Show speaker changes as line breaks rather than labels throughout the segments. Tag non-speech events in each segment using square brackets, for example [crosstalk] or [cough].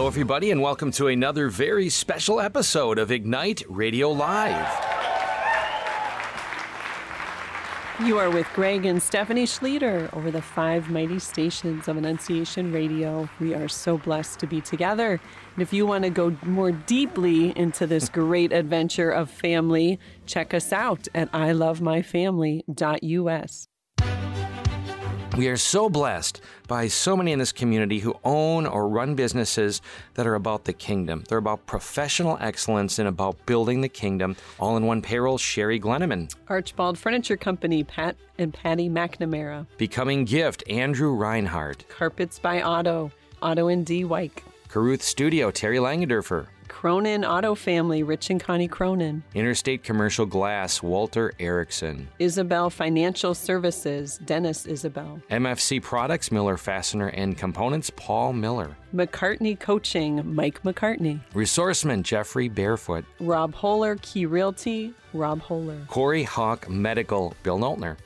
Hello, everybody, and welcome to another very special episode of Ignite Radio Live.
You are with Greg and Stephanie Schlueter over the five mighty stations of Annunciation Radio. We are so blessed to be together. And if you want to go more deeply into this [laughs] great adventure of family, check us out at ilovemyfamily.us.
We are so blessed by so many in this community who own or run businesses that are about the kingdom. They're about professional excellence and about building the kingdom. All in one payroll, Sherry Glenneman.
Archibald Furniture Company, Pat and Patty McNamara.
Becoming Gift, Andrew Reinhardt.
Carpets by Otto, Otto and D. Wyke.
Caruth Studio, Terry Langendorfer.
Cronin Auto Family, Rich and Connie Cronin.
Interstate Commercial Glass, Walter Erickson.
Isabel Financial Services, Dennis Isabel.
MFC Products, Miller Fastener and Components, Paul Miller.
McCartney Coaching, Mike McCartney.
Resourceman, Jeffrey Barefoot.
Rob Holler, Key Realty, Rob Holler.
Corey Hawk Medical, Bill Noltner.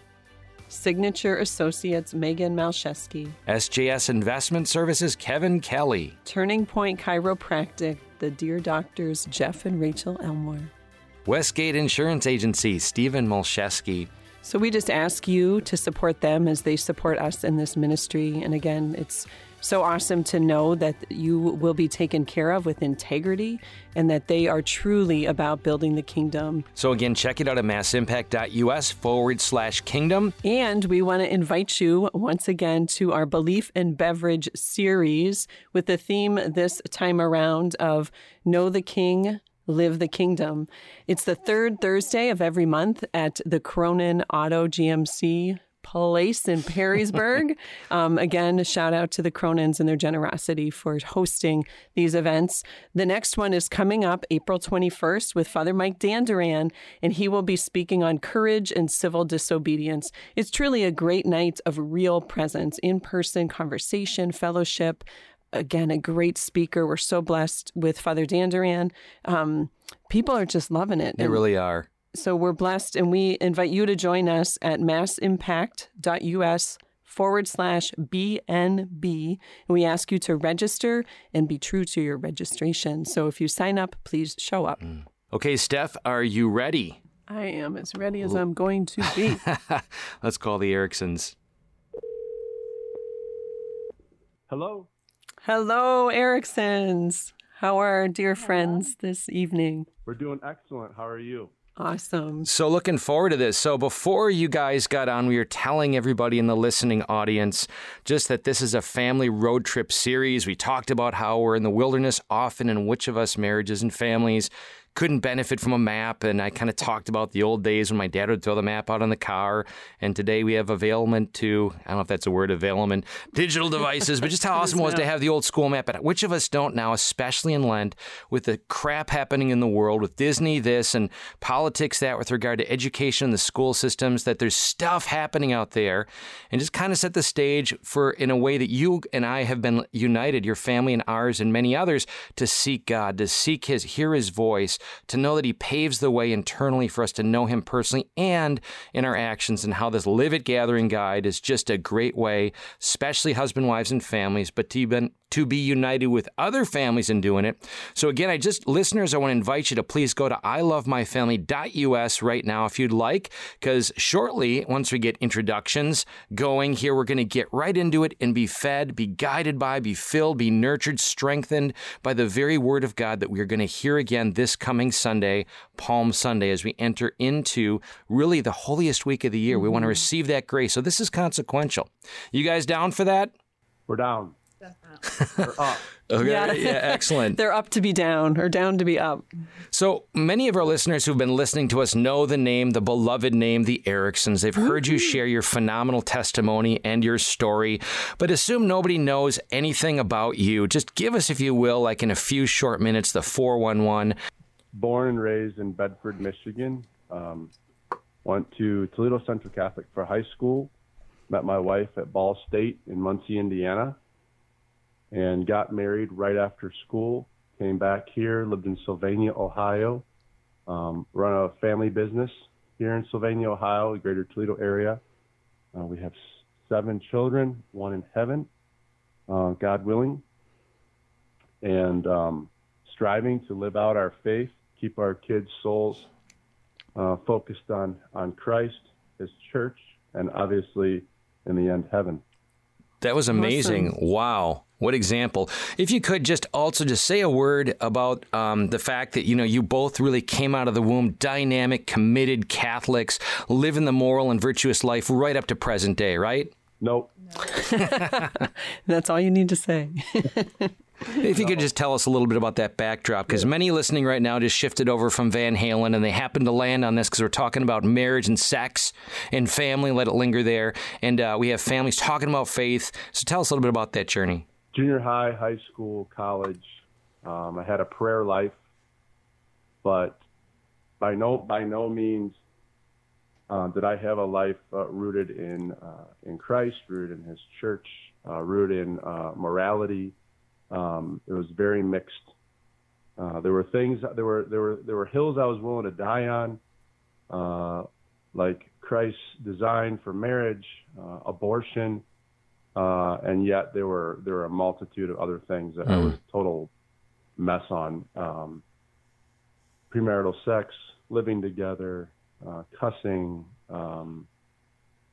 Signature Associates, Megan Malcheski.
SJS Investment Services, Kevin Kelly.
Turning Point Chiropractic, the Dear Doctors, Jeff and Rachel Elmore.
Westgate Insurance Agency, Stephen Molsheski.
So we just ask you to support them as they support us in this ministry. And again, it's so awesome to know that you will be taken care of with integrity and that they are truly about building the kingdom.
So again, check it out at massimpact.us forward slash kingdom.
And we want to invite you once again to our Belief and Beverage series with the theme this time around of Know the King, Live the Kingdom. It's the third Thursday of every month at the Cronin Auto GMC place in Perrysburg. [laughs] um, again, a shout out to the Cronins and their generosity for hosting these events. The next one is coming up April 21st with Father Mike Danduran, and he will be speaking on courage and civil disobedience. It's truly a great night of real presence, in person conversation, fellowship again, a great speaker. We're so blessed with Father Danduran. Um, people are just loving it.
They really are.
So we're blessed, and we invite you to join us at massimpact.us forward slash BNB. And we ask you to register and be true to your registration. So if you sign up, please show up. Mm.
Okay, Steph, are you ready?
I am as ready as I'm going to be. [laughs]
Let's call the Ericksons.
Hello.
Hello, Ericksons. How are our dear friends this evening?
We're doing excellent. How are you?
Awesome.
So, looking forward to this. So, before you guys got on, we were telling everybody in the listening audience just that this is a family road trip series. We talked about how we're in the wilderness often, and which of us marriages and families couldn't benefit from a map. And I kind of talked about the old days when my dad would throw the map out on the car. And today we have availment to, I don't know if that's a word, availment, digital devices, but just how [laughs] awesome it was to have the old school map. But which of us don't now, especially in Lent, with the crap happening in the world, with Disney this and politics that with regard to education and the school systems, that there's stuff happening out there. And just kind of set the stage for, in a way that you and I have been united, your family and ours and many others, to seek God, to seek His, hear His voice to know that He paves the way internally for us to know Him personally and in our actions, and how this Live It Gathering Guide is just a great way, especially husband, wives, and families, but to even to be united with other families in doing it. So again, I just listeners, I want to invite you to please go to ilovemyfamily.us right now if you'd like, because shortly, once we get introductions going here, we're going to get right into it and be fed, be guided by, be filled, be nurtured, strengthened by the very word of God that we are going to hear again this coming Sunday, Palm Sunday, as we enter into really the holiest week of the year. Mm-hmm. We want to receive that grace. So this is consequential. You guys down for that?
We're down.
They're up. [laughs] Okay. Yeah. yeah, [laughs] excellent.
They're up to be down or down to be up.
So many of our listeners who've been listening to us know the name, the beloved name, the Ericksons. They've heard you share your phenomenal testimony and your story, but assume nobody knows anything about you. Just give us, if you will, like in a few short minutes, the 411.
Born and raised in Bedford, Michigan. Um, went to Toledo Central Catholic for high school. Met my wife at Ball State in Muncie, Indiana and got married right after school. Came back here, lived in Sylvania, Ohio, um, run a family business here in Sylvania, Ohio, the greater Toledo area. Uh, we have seven children, one in heaven, uh, God willing. and um, striving to live out our faith, keep our kids' souls uh, focused on on Christ, His church, and obviously, in the end, heaven.
That was amazing.
Awesome.
Wow. What example. If you could just also just say a word about um, the fact that, you know, you both really came out of the womb dynamic, committed Catholics, living the moral and virtuous life right up to present day, right?
Nope. [laughs]
That's all you need to say. [laughs]
If you could just tell us a little bit about that backdrop, because many listening right now just shifted over from Van Halen and they happened to land on this because we're talking about marriage and sex and family. Let it linger there. And uh, we have families talking about faith. So tell us a little bit about that journey.
Junior high, high school, college. Um, I had a prayer life, but by no by no means uh, did I have a life uh, rooted in uh, in Christ, rooted in His church, uh, rooted in uh, morality. Um, it was very mixed. Uh, there were things, there were there were there were hills I was willing to die on, uh, like Christ's design for marriage, uh, abortion, uh, and yet there were there were a multitude of other things that I was a total mess on. Um, premarital sex, living together, uh, cussing, um,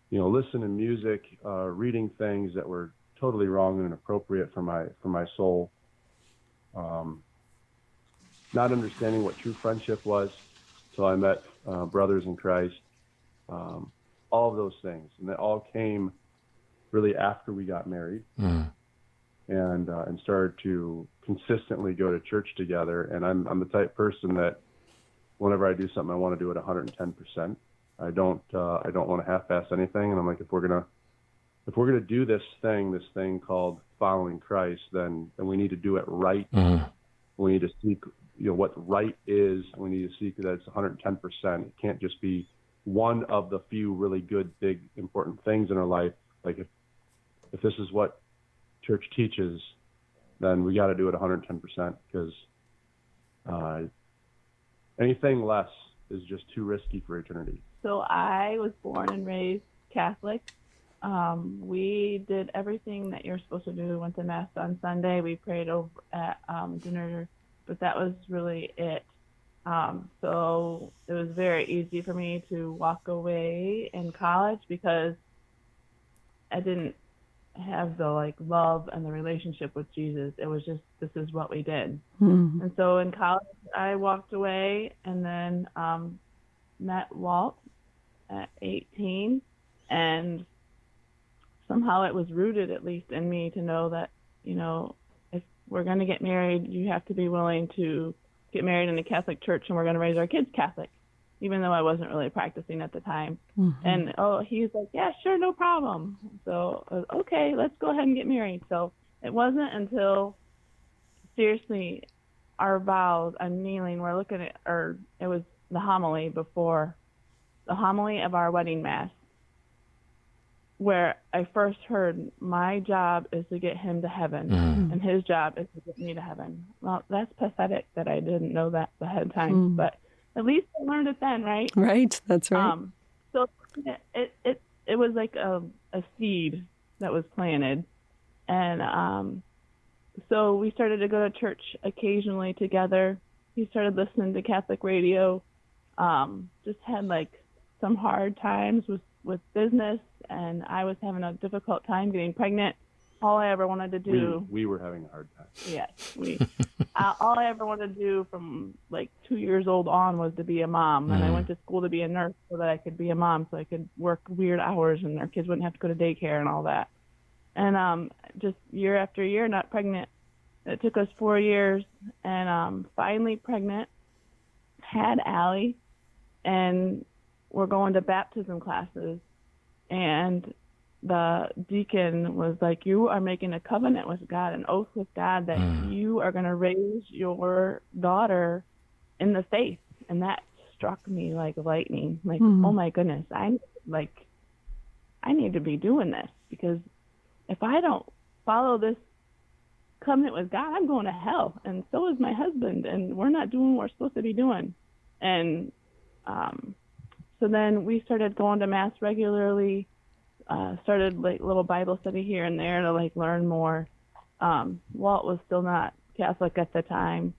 you know, listening to music, uh, reading things that were totally wrong and inappropriate for my for my soul. Um, not understanding what true friendship was until I met uh, brothers in Christ. Um, all of those things, and they all came really after we got married, and uh, and started to consistently go to church together. And I'm I'm the type person that whenever I do something, I want to do it 110 percent. I don't uh, I don't want to half-ass anything, and I'm like, if we're gonna if we're gonna do this thing, this thing called following Christ, then then we need to do it right. We need to seek you know what right is. We need to seek that it's 110 percent. It can't just be one of the few really good, big, important things in our life. Like if if this is what church teaches, then we got to do it 110 percent because uh, anything less is just too risky for eternity.
So I was born and raised Catholic. Um, we did everything that you're supposed to do. We went to mass on Sunday. We prayed over at um, dinner, but that was really it. Um, so it was very easy for me to walk away in college because I didn't have the like love and the relationship with Jesus. It was just this is what we did. And so in college, I walked away and then um, met Walt at 18, and somehow it was rooted, at least in me, to know that you know if we're going to get married, you have to be willing to get married in a Catholic church, and we're going to raise our kids Catholic, even though I wasn't really practicing at the time. Mm-hmm. And oh, he's like, yeah, sure, no problem. So was, okay, let's go ahead and get married. So it wasn't until seriously our vows i'm kneeling we're looking at or it was the homily before the homily of our wedding mass where i first heard my job is to get him to heaven mm-hmm. and his job is to get me to heaven well that's pathetic that i didn't know that ahead of time mm-hmm. but at least i learned it then right
right. That's right.
um, so it, it it was like a a seed that was planted, and um, so we started to go to church occasionally together. He started listening to Catholic radio. Um, just had like some hard times with with business, and I was having a difficult time getting pregnant. All I ever wanted to do
we we were having a hard time.
Yes, we. [laughs] uh, all I ever wanted to do from like two years old on was to be a mom, and I went to school to be a nurse so that I could be a mom, so I could work weird hours, and our kids wouldn't have to go to daycare and all that. And um, just year after year, not pregnant. It took us four years, and um, finally pregnant. Had Allie, and we're going to baptism classes, and the deacon was like, You are making a covenant with God, an oath with God that you are going to raise your daughter in the faith. And that struck me like lightning. Like, oh my goodness, I like, I need to be doing this because if I don't follow this covenant with God, I'm going to hell. And so is my husband. And we're not doing what we're supposed to be doing. And um, so then we started going to Mass regularly uh, started like little Bible study here and there to like learn more. Um, Walt was still not Catholic at the time.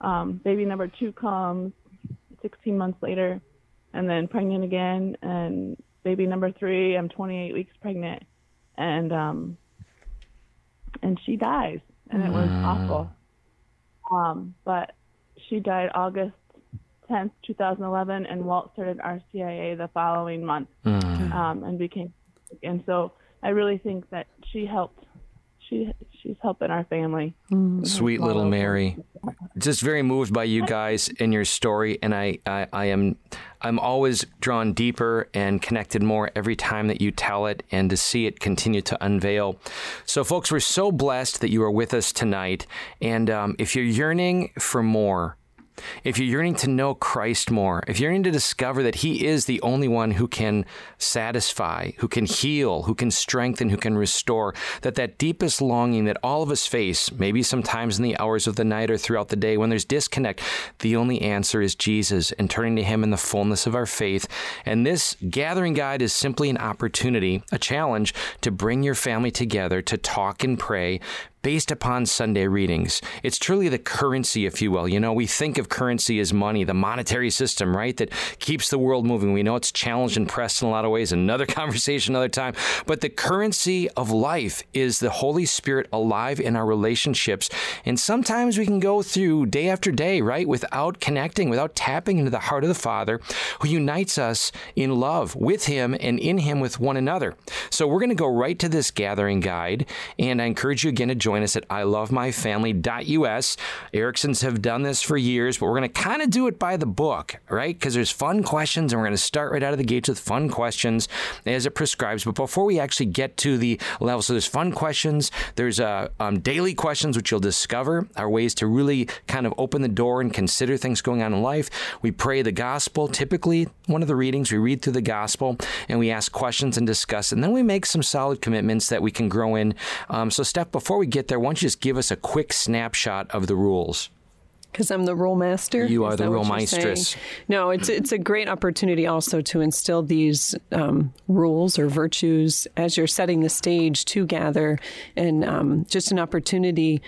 Um, baby number two comes 16 months later, and then pregnant again. And baby number three, I'm 28 weeks pregnant, and um, and she dies, and it was awful. Um, but she died August 10th, 2011, and Walt started RCIA the following month, um, and became. And so I really think that she helped. She she's helping our family.
Sweet little Mary. Just very moved by you guys and your story, and I, I, I am I'm always drawn deeper and connected more every time that you tell it and to see it continue to unveil. So, folks, we're so blessed that you are with us tonight. And um, if you're yearning for more, if you're yearning to know Christ more, if you're yearning to discover that He is the only one who can satisfy, who can heal, who can strengthen, who can restore, that that deepest longing that all of us face, maybe sometimes in the hours of the night or throughout the day when there's disconnect, the only answer is Jesus and turning to Him in the fullness of our faith. And this gathering guide is simply an opportunity, a challenge to bring your family together to talk and pray based upon Sunday readings. It's truly the currency, if you will. You know, we think of currency as money, the monetary system, right, that keeps the world moving. We know it's challenged and pressed in a lot of ways. Another [laughs] conversation, another time. But the currency of life is the Holy Spirit alive in our relationships. And sometimes we can go through day after day, right, without connecting, without tapping into the heart of the Father who unites us in love with Him and in Him with one another. So we're going to go right to this gathering guide. And I encourage you again to join us at ilovemyfamily.us. Ericksons have done this for years, but we're going to kind of do it by the book, right? Because there's fun questions, and we're going to start right out of the gates with fun questions as it prescribes. But before we actually get to the level, so there's fun questions, there's uh, um, daily questions, which you'll discover are ways to really kind of open the door and consider things going on in life. We pray the gospel. Typically, one of the readings, we read through the gospel and we ask questions and discuss, and then we make some solid commitments that we can grow in. Um, so, Steph, before we get there, why don't you just give us a quick snapshot of the rules?
Because I'm the rule master.
You are the rule maestress.
No, it's it's a great opportunity also to instill these um, rules or virtues as you're setting the stage to gather, and um, just an opportunity.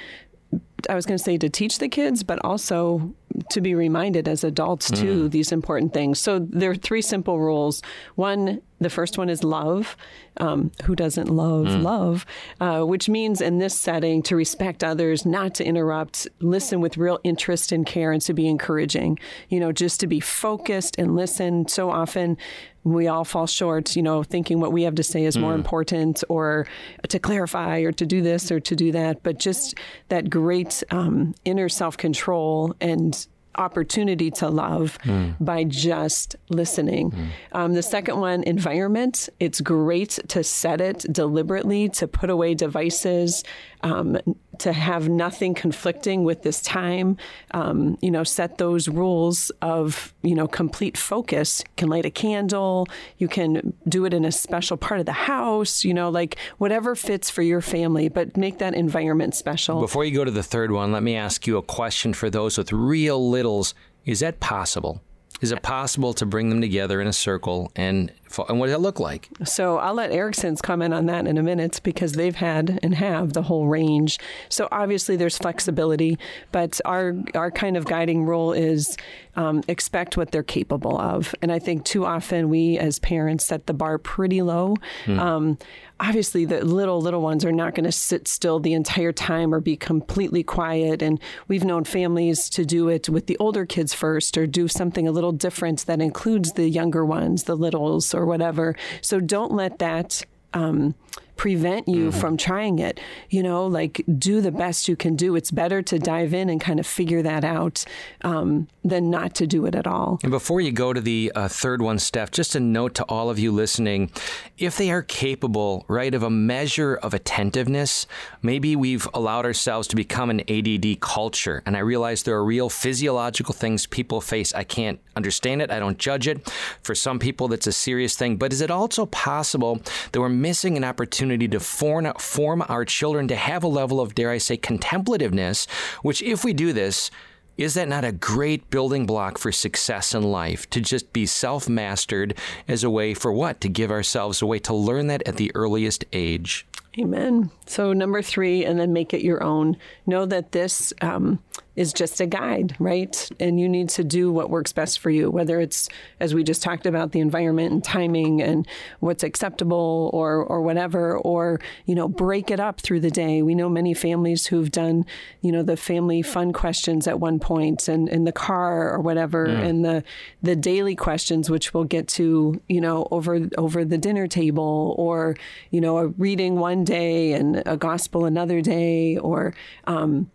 I was going to say to teach the kids, but also to be reminded as adults too these important things. So there are three simple rules. One, the first one is love. Um, who doesn't love love? Uh, which means in this setting to respect others, not to interrupt, listen with real interest and care, and to be encouraging. You know, just to be focused and listen. So often we all fall short, you know, thinking what we have to say is more important or to clarify or to do this or to do that. But just that great um, inner self control and opportunity to love by just listening. Um, the second one, environment. It's great to set it deliberately, to put away devices, um, to have nothing conflicting with this time. Um, you know, set those rules of, you know, complete focus. You can light a candle. You can do it in a special part of the house, you know, like whatever fits for your family, but make that environment special.
Before you go to the third one, let me ask you a question for those with real littles. Is that possible? Is it possible to bring them together in a circle and and what does that look like?
So I'll let Erickson's comment on that in a minute because they've had and have the whole range. So obviously there's flexibility, but our our kind of guiding rule is um, expect what they're capable of. And I think too often we as parents set the bar pretty low. Um, obviously the little little ones are not going to sit still the entire time or be completely quiet. And we've known families to do it with the older kids first or do something a little different that includes the younger ones, the littles or whatever. So don't let that um, prevent you from trying it. You know, like do the best you can do. It's better to dive in and kind of figure that out um, than not to do it at all.
And before you go to the uh, third one, Steph, just a note to all of you listening if they are capable, right, of a measure of attentiveness, maybe we've allowed ourselves to become an ADD culture. And I realize there are real physiological things people face. I can't understand it, I don't judge it. For some people, that's a serious thing. But is it also possible that we're missing an opportunity to form, form our children to have a level of, dare I say, contemplativeness, which, if we do this, is that not a great building block for success in life to just be self mastered as a way for what? To give ourselves a way to learn that at the earliest age.
Amen. So, number three, and then make it your own. Know that this um, is just a guide, right? And you need to do what works best for you, whether it's, as we just talked about, the environment and timing and what's acceptable or, or whatever, or, you know, break it up through the day. We know many families who've done, you know, the family fun questions at one point and in the car or whatever, mm. and the, the daily questions, which we'll get to, you know, over, over the dinner table or, you know, a reading one day and a gospel another day or, um,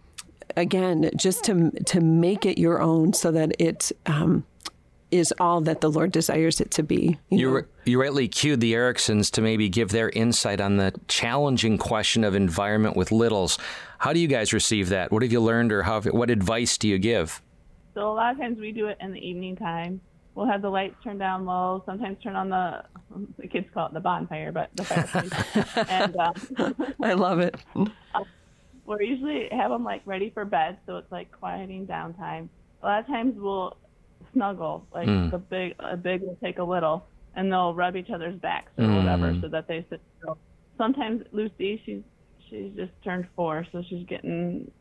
again, just to to make it your own, so that it um, is all that the Lord desires it to be.
You, you, you rightly cued the Ericksons to maybe give their insight on the challenging question of environment with littles. How do you guys receive that? What have you learned, or how, what advice do you give?
So a lot of times we do it in the evening time. We'll have the lights turned down low. Sometimes turn on the the kids call it the bonfire, but the fireplace. [laughs]
and um, I love it. [laughs]
we usually have them like ready for bed, so it's like quieting down time. A lot of times we'll snuggle, like mm. the big a big will take a little, and they'll rub each other's backs or mm. whatever, so that they sit still. Sometimes Lucy, she's she's just turned four, so she's getting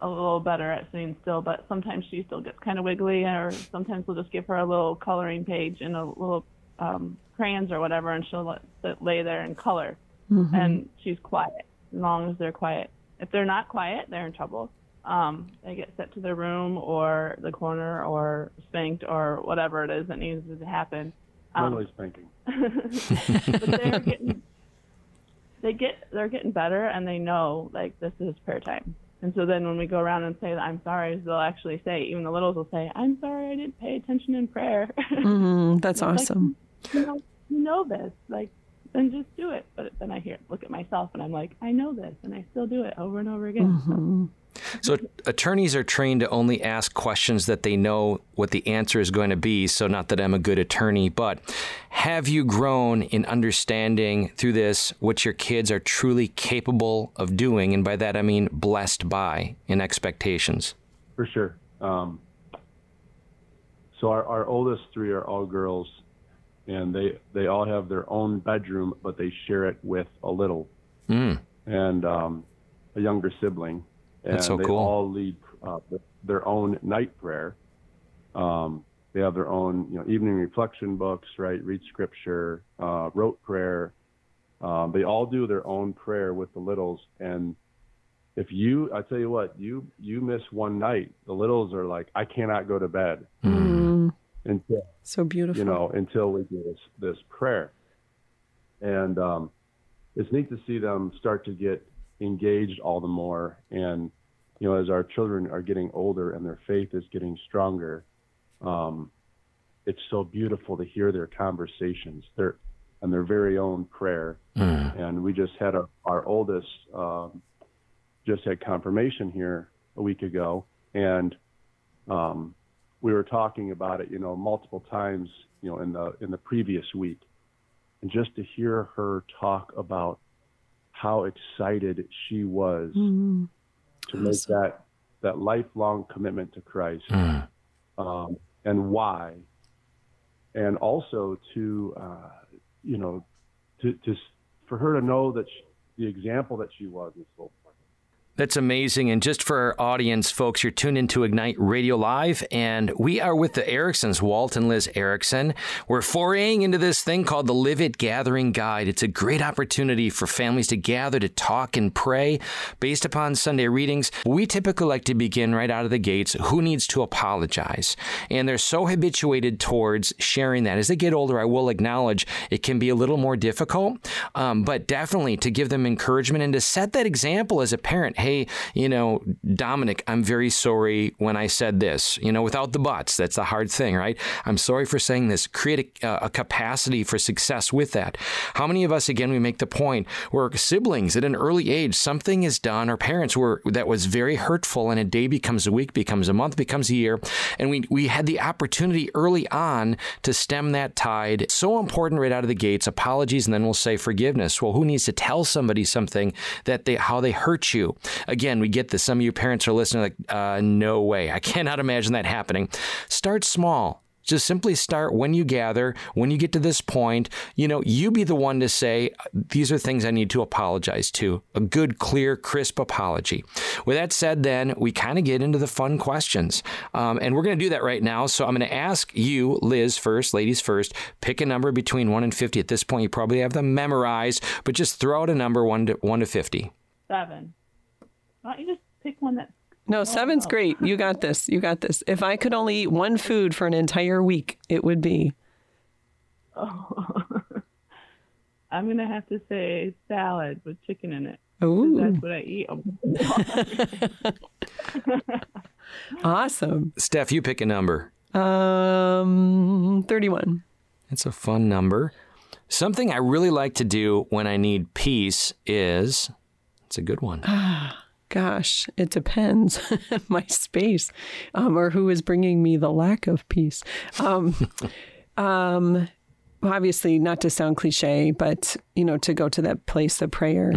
a little better at sitting still, but sometimes she still gets kind of wiggly, or sometimes we'll just give her a little coloring page and a little um, crayons or whatever, and she'll let, lay there and color, mm-hmm. and she's quiet as long as they're quiet. If they're not quiet, they're in trouble. Um, they get sent to their room or the corner or spanked or whatever it is that needs to happen.
Um, Literally spanking. [laughs]
but they're getting, they get, they're getting better and they know like this is prayer time. And so then when we go around and say that I'm sorry, they'll actually say, even the littles will say, I'm sorry I didn't pay attention in prayer.
Mm, that's [laughs] awesome.
Like, you, know, you know this. Like then just do it. But then I hear, look at myself, and I'm like, I know this, and I still do it over and over again.
Mm-hmm.
So attorneys are trained to only ask questions that they know what the answer is going to be. So not that I'm a good attorney, but have you grown in understanding through this what your kids are truly capable of doing, and by that I mean blessed by in expectations?
For sure. Um, so our, our oldest three are all girls, and they they all have their own bedroom, but they share it with a little
mm.
and um, a younger sibling. And
That's so
they
cool.
all lead uh, their own night prayer. Um, they have their own, you know, evening reflection books, right? Read scripture, uh, rote prayer. Um, they all do their own prayer with the littles, and if you, I tell you what, you you miss one night, the littles are like, I cannot go to bed.
Mm
until
so beautiful.
You know, until we do this this prayer, and um, it's neat to see them start to get engaged all the more. And you know, as our children are getting older and their faith is getting stronger, um, it's so beautiful to hear their conversations, their and their very own prayer.
Mm.
And we just had a, our oldest um, just had confirmation here a week ago, and um, we were talking about it, you know, multiple times, you know, in the in the previous week, and just to hear her talk about how excited she was
mm-hmm.
to awesome. make that that lifelong commitment to Christ,
mm.
um, and why, and also to, uh, you know, to, to for her to know that she, the example that she was is so
that's amazing. And just for our audience, folks, you're tuned into Ignite Radio Live, and we are with the Ericksons, Walt and Liz Erickson. We're foraying into this thing called the Live It Gathering Guide. It's a great opportunity for families to gather to talk and pray based upon Sunday readings. We typically like to begin right out of the gates who needs to apologize? And they're so habituated towards sharing that. As they get older, I will acknowledge it can be a little more difficult, um, but definitely to give them encouragement and to set that example as a parent. Hey, hey, you know, Dominic, I'm very sorry when I said this, you know, without the buts. That's the hard thing, right? I'm sorry for saying this. Create a, uh, a capacity for success with that. How many of us, again, we make the point where siblings at an early age, something is done, or parents were that was very hurtful, and a day becomes a week, becomes a month, becomes a year, and we we had the opportunity early on to stem that tide. So important right out of the gates. Apologies, and then we'll say forgiveness. Well, who needs to tell somebody something that they how they hurt you? Again, we get this. Some of you parents are listening like, uh, no way. I [laughs] cannot imagine that happening. Start small Just simply start when you gather, when you get to this point, you know, you be the one to say, these are things I need to apologize to. A good, clear, crisp apology. With that said, then we kind of get into the fun questions. Um, and we're going to do that right now. So I'm going to ask you, Liz, first, ladies first, pick a number between 1 and 50. At this point, you probably have them memorized, but just throw out a number 1 to, 1 to 50.
Seven. Why don't you just pick one that's
No, seven's
no.
great. You got this. You got this. If I could only eat one food for an entire week, it would be.
Oh. [laughs] I'm gonna have to say salad with chicken in it.
Ooh,
That's what I eat. [laughs]
awesome.
Steph, you pick a number.
Um, 31.
It's a fun number. Something I really like to do when I need peace is it's a good one. [sighs] [sighs] [sighs]
Gosh, it depends. [laughs] My space, um, or who is bringing me the lack of peace. Um, [laughs] um, obviously, not to sound cliche, but you know, to go to that place of prayer,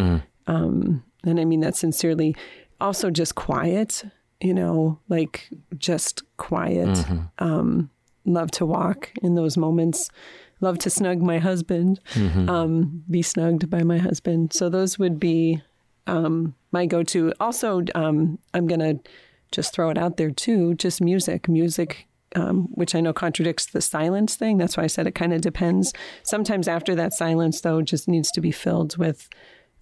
um, and I mean that sincerely. Also, just quiet. You know, like just quiet. Um, love to walk in those moments. Love to snug my husband. Um, be snugged by my husband. So those would be um, my go-to. Also, um, I'm gonna just throw it out there too. Just music, music, um, which I know contradicts the silence thing. That's why I said it kind of depends. Sometimes after that silence, though, just needs to be filled with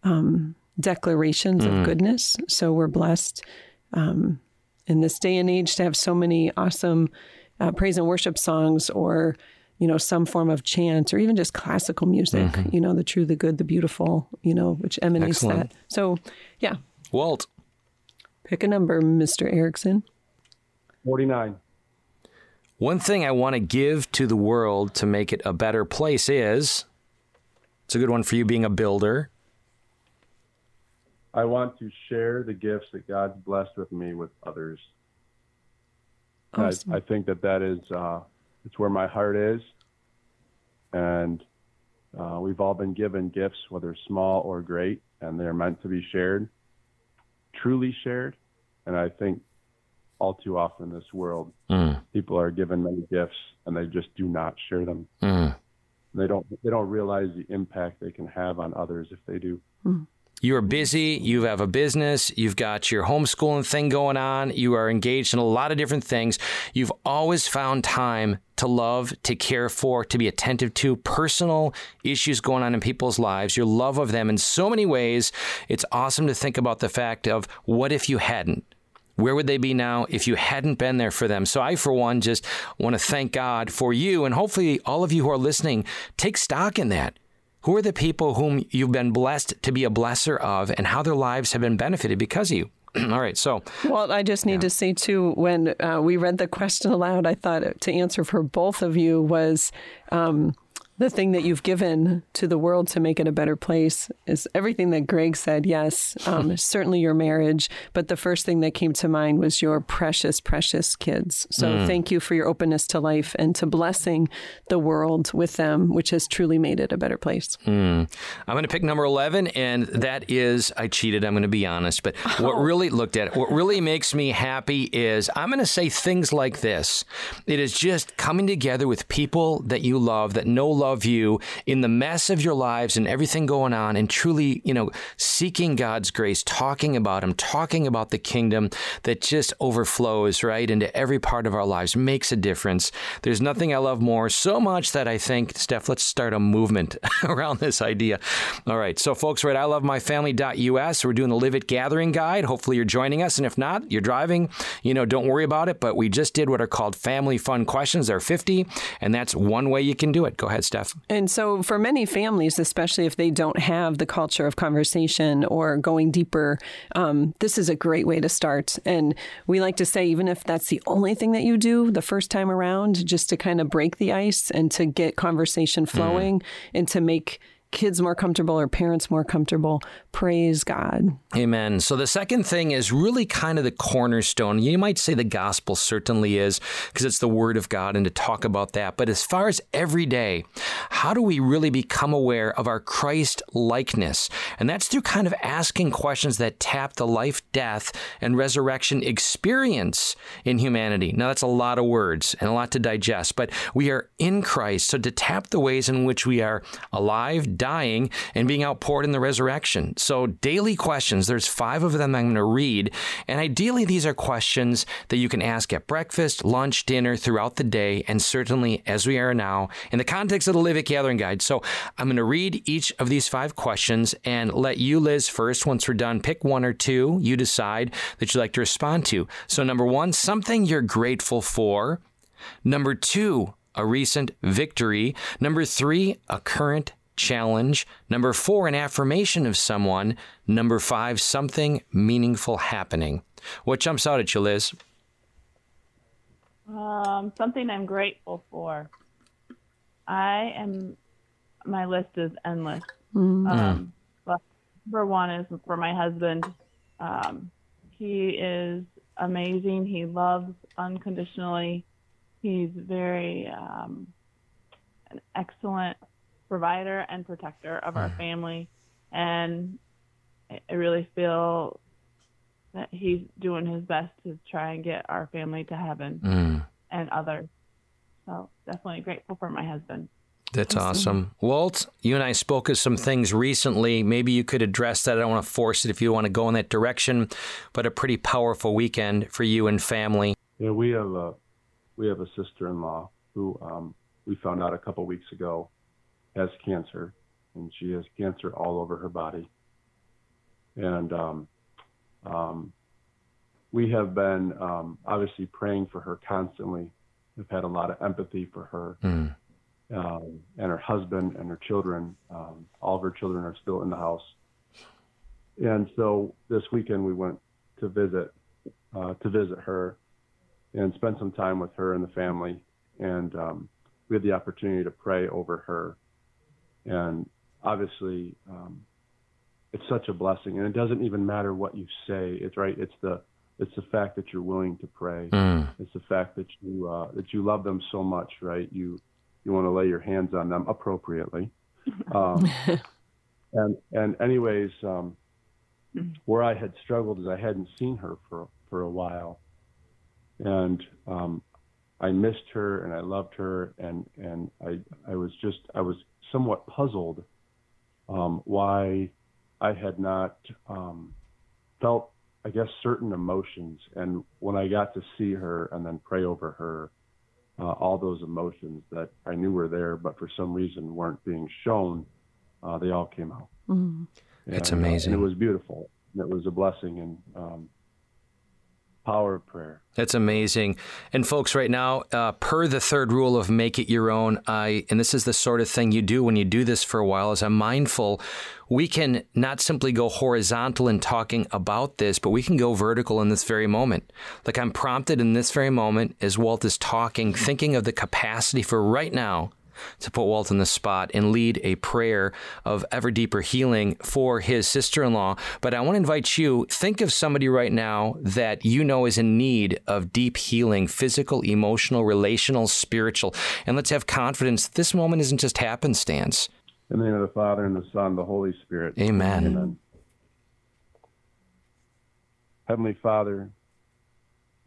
um, declarations of goodness. So we're blessed um, in this day and age to have so many awesome uh, praise and worship songs or you know some form of chant or even just classical music you know the true the good the beautiful you know which emanates
Excellent.
that so yeah
Walt,
pick a number mr erickson
49.
one thing I want to give to the world to make it a better place is it's a good one for you being a builder.
I want to share the gifts that God's blessed with me with others.
Awesome.
I, I think that that is uh, it's where my heart is, and uh, we've all been given gifts, whether small or great, and they're meant to be shared, truly shared. And I think all too often in this world,
Mm,
people are given many gifts and they just do not share them.
mm.
They don't they don't realize the impact they can have on others if they do.
You are busy. You have a business. You've got your homeschooling thing going on. You are engaged in a lot of different things. You've always found time to love, to care for, to be attentive to personal issues going on in people's lives, your love of them in so many ways. It's awesome to think about the fact of what if you hadn't? Where would they be now if you hadn't been there for them? So, I, for one, just want to thank God for you. And hopefully, all of you who are listening, take stock in that. Who are the people whom you've been blessed to be a blesser of and how their lives have been benefited because of you? [clears throat] all right. So,
Well, I just need to say too, when uh, we read the question aloud, I thought to answer for both of you was um, the thing that you've given to the world to make it a better place is everything that Greg said. Yes, um, [laughs] certainly your marriage, but the first thing that came to mind was your precious, precious kids. So thank you for your openness to life and to blessing the world with them, which has truly made it a better place.
I'm going to pick number 11, and that is, I cheated, I'm going to be honest. But [laughs] what really looked at it, what really makes me happy is I'm going to say things like this It is just coming together with people that you love, that know love you in the mess of your lives and everything going on, and truly, you know, seeking God's grace, talking about Him, talking about the kingdom that just overflows, right, into every part of our lives, makes a difference. There's nothing I love more so much that I think, Steph, let's start a movement [laughs] around this idea. All right. So, folks, we're at ilovemyfamily.us. We're doing the Live It Gathering Guide. Hopefully, you're joining us. And if not, you're driving, you know, don't worry about it. But we just did what are called family fun questions. They're 50, and that's one way you can do it. Go ahead, Steph.
And so, for many families, especially if they don't have the culture of conversation or going deeper, um, this is a great way to start. And we like to say, even if that's the only thing that you do the first time around, just to kind of break the ice and to get conversation flowing and to make kids more comfortable or parents more comfortable. Praise God.
Amen. So the second thing is really kind of the cornerstone. You might say the gospel certainly is because it's the word of God and to talk about that. But as far as every day, how do we really become aware of our Christ likeness? And that's through kind of asking questions that tap the life, death, and resurrection experience in humanity. Now that's a lot of words and a lot to digest, but we are in Christ. So to tap the ways in which we are alive, dying and being outpoured in the resurrection. So, daily questions, there's five of them I'm going to read. And ideally, these are questions that you can ask at breakfast, lunch, dinner, throughout the day, and certainly as we are now in the context of the Live It Gathering Guide. So, I'm going to read each of these five questions and let you, Liz, first, once we're done, pick one or two you decide that you'd like to respond to. So, number one, something you're grateful for. Number two, a recent victory. Number three, a current challenge. Number four, an affirmation of someone. Number five, something meaningful happening. What jumps out at you, Liz?
Um, something I'm grateful for. I am. My list is endless.
Mm-hmm.
Um, but number one is for my husband. Um, he is amazing. He loves unconditionally. He's very um, an excellent provider and protector of our family. And I really feel that he's doing his best to try and get our family to heaven
Mm,
and others. So definitely grateful for my husband.
that's awesome. Walt, you and I spoke of some things recently. Maybe you could address that. I don't want to force it if you want to go in that direction, but a pretty powerful weekend for you and family.
Yeah, we have a we have a sister-in-law who um, we found out a couple weeks ago has cancer, and she has cancer all over her body. And um, um, we have been um, obviously praying for her constantly. We've had a lot of empathy for her
Mm,
um, and her husband and her children. Um, all of her children are still in the house. And so this weekend we went to visit uh, to visit her and spend some time with her and the family. And um, we had the opportunity to pray over her. And obviously, um, it's such a blessing. And it doesn't even matter what you say. It's right. It's the it's the fact that you're willing to pray.
mm,
It's the fact that you uh, that you love them so much, right? You you want to lay your hands on them appropriately. [laughs] Um, [laughs] and and anyways, um, where I had struggled is I hadn't seen her for for a while, and um, I missed her and I loved her and and I I was just I was somewhat puzzled um, why I had not um, felt I guess certain emotions and when I got to see her and then pray over her uh, all those emotions that I knew were there but for some reason weren't being shown uh, they all came out
Mm-hmm.
That's
And, uh,
amazing.
and it was beautiful it was a blessing and um, power of prayer
That's amazing. And folks, right now, uh, per the third rule of make it your own, I and this is the sort of thing you do when you do this for a while. As I'm mindful, we can not simply go horizontal in talking about this, but we can go vertical in this very moment. Like I'm prompted in this very moment as Walt is talking, thinking of the capacity for right now to put Walt on the spot and lead a prayer of ever deeper healing for his sister in law. But I want to invite you think of somebody right now that you know is in need of deep healing physical, emotional, relational, spiritual. And let's have confidence this moment isn't just happenstance.
in the name of the Father and the Son and the Holy Spirit
Amen.
Amen. Heavenly Father,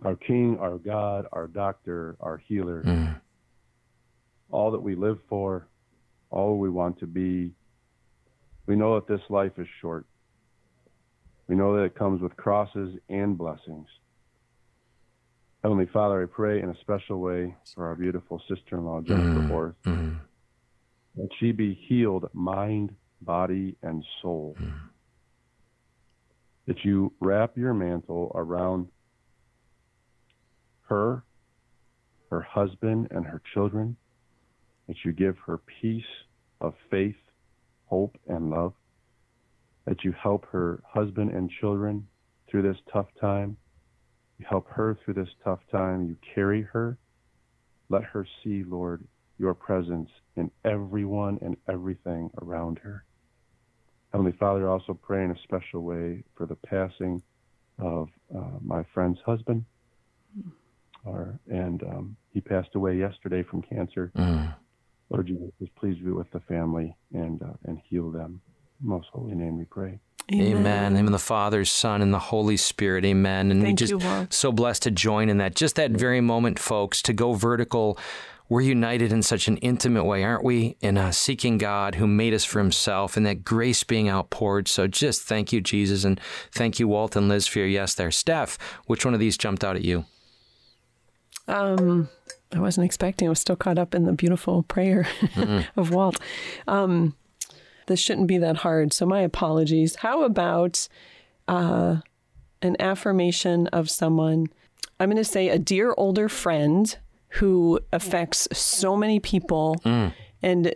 our King, our God, our doctor, our healer,
Mm.
All that we live for, all we want to be, we know that this life is short. We know that it comes with crosses and blessings. Heavenly Father, I pray in a special way for our beautiful sister in law, Jennifer
Mm.
Orth,
Mm.
that she be healed mind, body, and soul. That you wrap your mantle around her, her husband, and her children. That you give her peace of faith, hope, and love. That you help her husband and children through this tough time. You help her through this tough time. You carry her. Let her see, Lord, your presence in everyone and everything around her. Heavenly Father, I also pray in a special way for the passing of uh, my friend's husband. Or, and um, he passed away yesterday from cancer.
Mm.
Lord Jesus, please be with the family and uh, and heal them. Most holy name we pray.
Amen. Amen. In the name of the Father, Son, and the Holy Spirit. Amen. And
Thank
we just
you,
so blessed to join in that. Just that very moment, folks, to go vertical. We're united in such an intimate way, aren't we? In uh, seeking God who made us for himself and that grace being outpoured. So just thank you, Jesus. And thank you, Walt and Liz, for your yes there. Steph, which one of these jumped out at you?
Um, I wasn't expecting. I was still caught up in the beautiful prayer [laughs] mm-hmm. of Walt. Um, this shouldn't be that hard. So my apologies. How about uh, an affirmation of someone? I'm going to say a dear older friend who affects so many people mm. and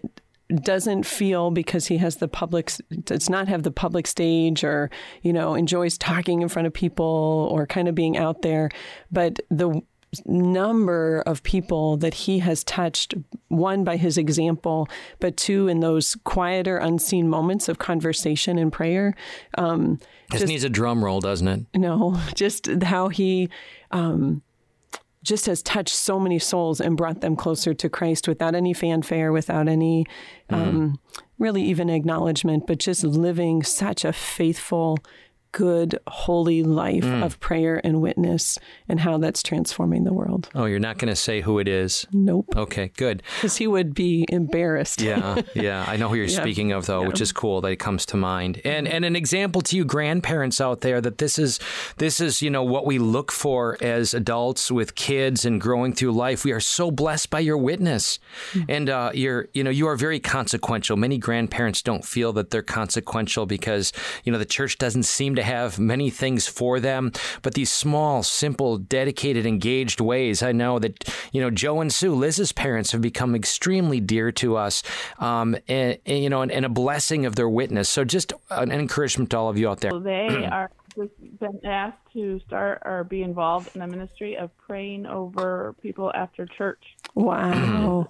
doesn't feel because he has the public does not have the public stage or you know enjoys talking in front of people or kind of being out there but the number of people that he has touched, one by his example, but two in those quieter, unseen moments of conversation and prayer.
Um, this just, needs a drum roll, doesn't it?
No, just how he. Um, just has touched so many souls and brought them closer to Christ without any fanfare, without any mm-hmm. um, really even acknowledgement, but just living such a faithful, good, holy life mm. of prayer and witness and how that's transforming the world.
Oh, you're not going to say who it is?
Nope.
Okay, good.
Because he would be embarrassed.
yeah, yeah. I know who you're [laughs] yeah. speaking of, though, yeah. which is cool that it comes to mind. And and an example to you grandparents out there that this is this is you know what we look for as adults with kids and growing through life. We are so blessed by your witness, mm. and uh, you're you know you are very consequential. Many grandparents don't feel that they're consequential because you know the church doesn't seem to have many things for them, but these small, simple, dedicated, engaged ways. I know that, you know, Joe and Sue, Liz's parents, have become extremely dear to us, um, and, and, you know, and, and, a blessing of their witness. So just an encouragement to all of you out there.
Well, they are been asked to start or be involved in the ministry of praying over people after church.
Wow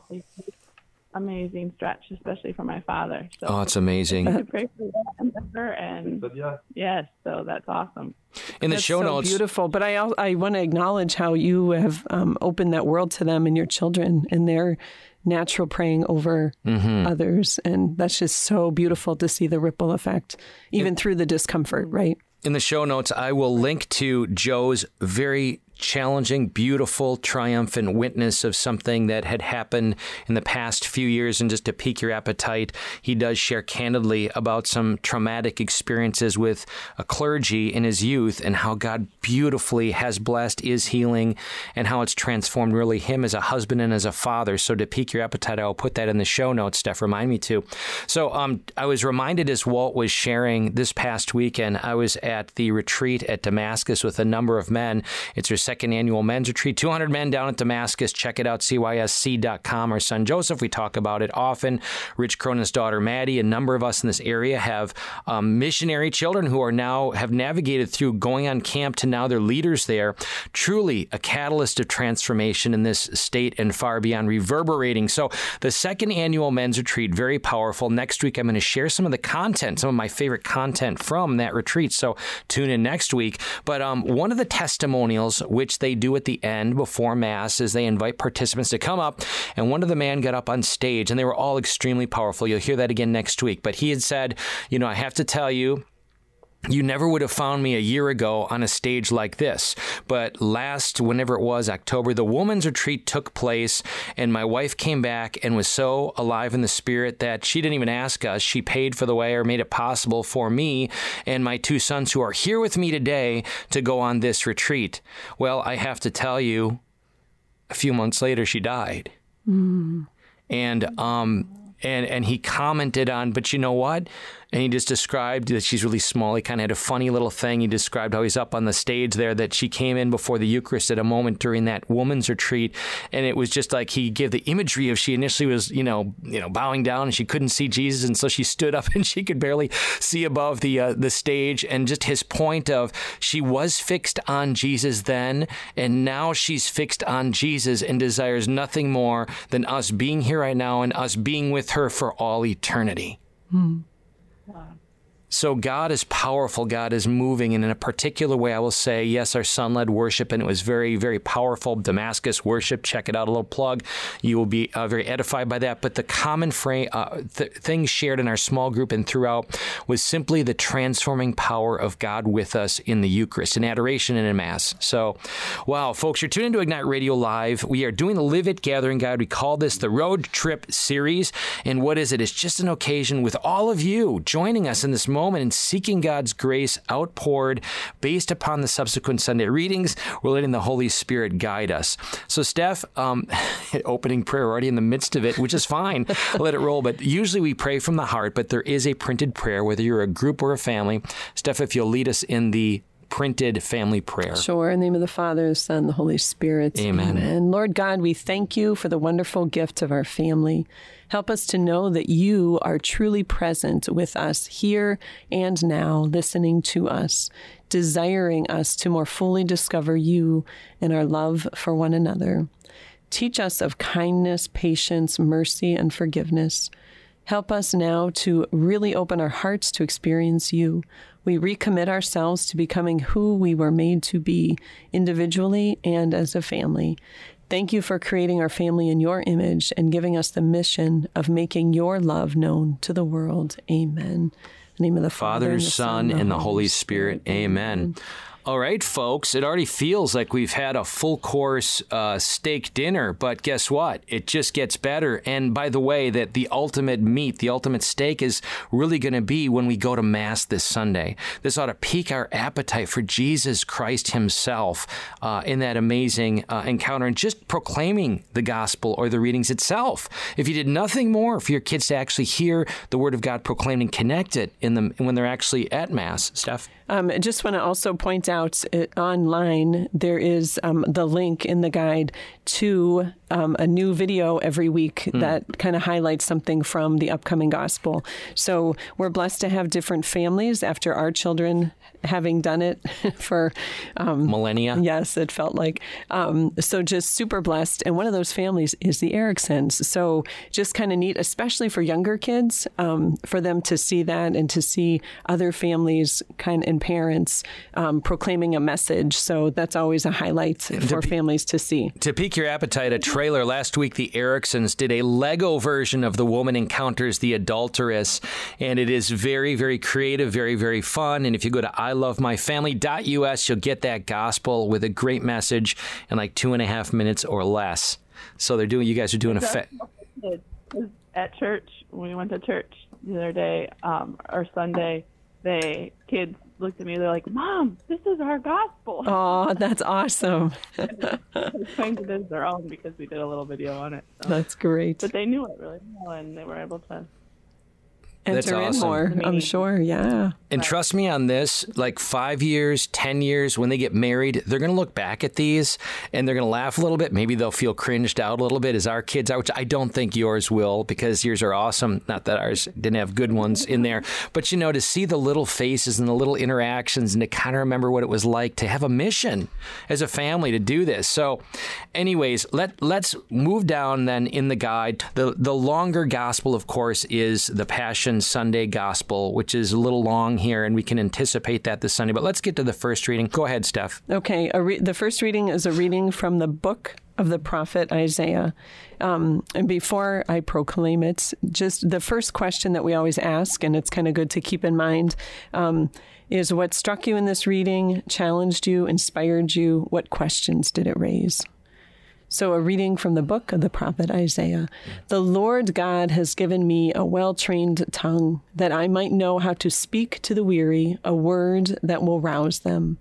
amazing stretch, especially for my father.
So oh, it's amazing.
To pray for that and yeah. yes, so that's awesome.
In the
that's
show
so
notes,
beautiful. But I I want to acknowledge how you have um, opened that world to them and your children and their natural praying over mm-hmm. others, and that's just so beautiful to see the ripple effect, even through the discomfort, right?
In the show notes, I will link to Joe's very challenging, beautiful, triumphant witness of something that had happened in the past few years. And just to pique your appetite, he does share candidly about some traumatic experiences with a clergy in his youth and how God beautifully has blessed, is healing, and how it's transformed really him as a husband and as a father. So to pique your appetite, I'll put that in the show notes. Steph, remind me to. So um, I was reminded as Walt was sharing this past weekend, I was at the retreat at Damascus with a number of men. It's second annual men's retreat. 200 men down at Damascus. Check it out, cysc.com. Our son Joseph, we talk about it often. Rich Cronin's daughter Maddie, a number of us in this area have um, missionary children who are now have navigated through going on camp to now they're leaders there. Truly a catalyst of transformation in this state and far beyond, reverberating. So the second annual men's retreat, very powerful. Next week, I'm going to share some of the content, some of my favorite content from that retreat. So tune in next week. But um, one of the testimonials which they do at the end before Mass, is they invite participants to come up. And one of the men got up on stage, and they were all extremely powerful. You'll hear that again next week. But he had said, You know, I have to tell you, you never would have found me a year ago on a stage like this. But last, whenever it was, October, the woman's retreat took place, and my wife came back and was so alive in the spirit that she didn't even ask us. She paid for the way or made it possible for me and my two sons who are here with me today to go on this retreat. Well, I have to tell you, a few months later, she died. Mm. And um, and and he commented on, but you know what? And he just described that she's really small. He kind of had a funny little thing. He described how he's up on the stage there that she came in before the Eucharist at a moment during that woman's retreat, and it was just like he gave the imagery of she initially was you know you know bowing down and she couldn't see Jesus, and so she stood up [laughs] and she could barely see above the uh, the stage, and just his point of she was fixed on Jesus then, and now she's fixed on Jesus and desires nothing more than us being here right now and us being with her for all eternity. Hmm. Wow. So God is powerful. God is moving. And in a particular way, I will say, yes, our son led worship, and it was very, very powerful. Damascus worship. Check it out. A little plug. You will be uh, very edified by that. But the common fra- uh, th- thing shared in our small group and throughout was simply the transforming power of God with us in the Eucharist, in adoration and in Mass. So, wow, folks, you're tuned into Ignite Radio Live. We are doing the Live It Gathering Guide. We call this the Road Trip Series. And what is it? It's just an occasion with all of you joining us in this moment and seeking God's grace outpoured based upon the subsequent Sunday readings. We're letting the Holy Spirit guide us. So, Steph, um, [laughs] opening prayer already in the midst of it, which is fine. Let it roll. But usually we pray from the heart, but there is a printed prayer, whether you're a group or a family. Steph, if you'll lead us in the printed family prayer.
Sure. In the name of the Father, the Son, the Holy Spirit.
Amen.
And Lord God, we thank you for the wonderful gift of our family. Help us to know that you are truly present with us here and now, listening to us, desiring us to more fully discover you and our love for one another. Teach us of kindness, patience, mercy, and forgiveness. Help us now to really open our hearts to experience you. We recommit ourselves to becoming who we were made to be, individually and as a family. Thank you for creating our family in your image and giving us the mission of making your love known to the world. Amen.
The name of the Father, Father and the Son, and the Holy Spirit. Amen. Amen. All right, folks, it already feels like we've had a full course uh, steak dinner, but guess what? It just gets better. And by the way, that the ultimate meat, the ultimate steak is really going to be when we go to Mass this Sunday. This ought to pique our appetite for Jesus Christ Himself uh, in that amazing uh, encounter and just proclaiming the gospel or the readings itself. If you did nothing more for your kids to actually hear the Word of God proclaimed and connected in them when they're actually at Mass, Steph?
Um, I just want to also point out uh, online there is um, the link in the guide to um, a new video every week mm. that kind of highlights something from the upcoming gospel. So we're blessed to have different families after our children having done it [laughs] for
um, millennia.
Yes, it felt like. Um, so just super blessed. And one of those families is the Ericksons. So just kind of neat, especially for younger kids, um, for them to see that and to see other families kind and parents um, proclaiming a message. So that's always a highlight for families to see.
To pique your appetite, a trailer last week, the Ericksons did a Lego version of The Woman Encounters the Adulteress, and it is very, very creative, very, very fun. And if you go to ilovemyfamily.us, you'll get that gospel with a great message in like two and a half minutes or less. So they're doing, you guys are doing a fit.
At church, when we went to church the other day, um, or Sunday, they kids looked at me. They're like, "Mom, this is our gospel."
Oh, that's awesome!
trying to do their own because we did a little video on it.
So. That's great.
But they knew it really well, and they were able to
enter awesome. in more. I'm sure. Yeah.
And trust me on this, like five years, 10 years, when they get married, they're going to look back at these and they're going to laugh a little bit. Maybe they'll feel cringed out a little bit as our kids are, which I don't think yours will because yours are awesome. Not that ours didn't have good ones in there. But, you know, to see the little faces and the little interactions and to kind of remember what it was like to have a mission as a family to do this. So, anyways, let, let's move down then in the guide. The, the longer gospel, of course, is the Passion Sunday Gospel, which is a little long here, and we can anticipate that this Sunday. But let's get to the first reading. Go ahead, Steph.
Okay. Re- the first reading is a reading from the book of the prophet Isaiah. Um, and before I proclaim it, just the first question that we always ask, and it's kind of good to keep in mind, um, is what struck you in this reading, challenged you, inspired you? What questions did it raise? So, a reading from the book of the prophet Isaiah The Lord God has given me a well trained tongue, that I might know how to speak to the weary a word that will rouse them.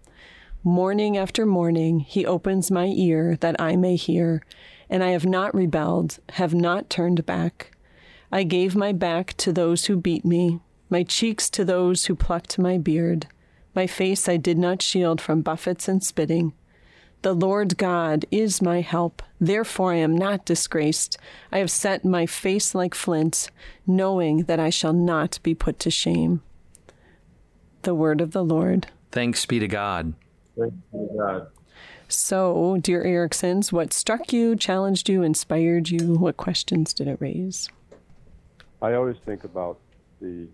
Morning after morning, he opens my ear that I may hear, and I have not rebelled, have not turned back. I gave my back to those who beat me, my cheeks to those who plucked my beard. My face I did not shield from buffets and spitting. The Lord God is my help. Therefore I am not disgraced. I have set my face like flint, knowing that I shall not be put to shame. The word of the Lord.
Thanks be to God.
Thank you, God.
So, dear Ericksons, what struck you, challenged you, inspired you? What questions did it raise?
I always think about the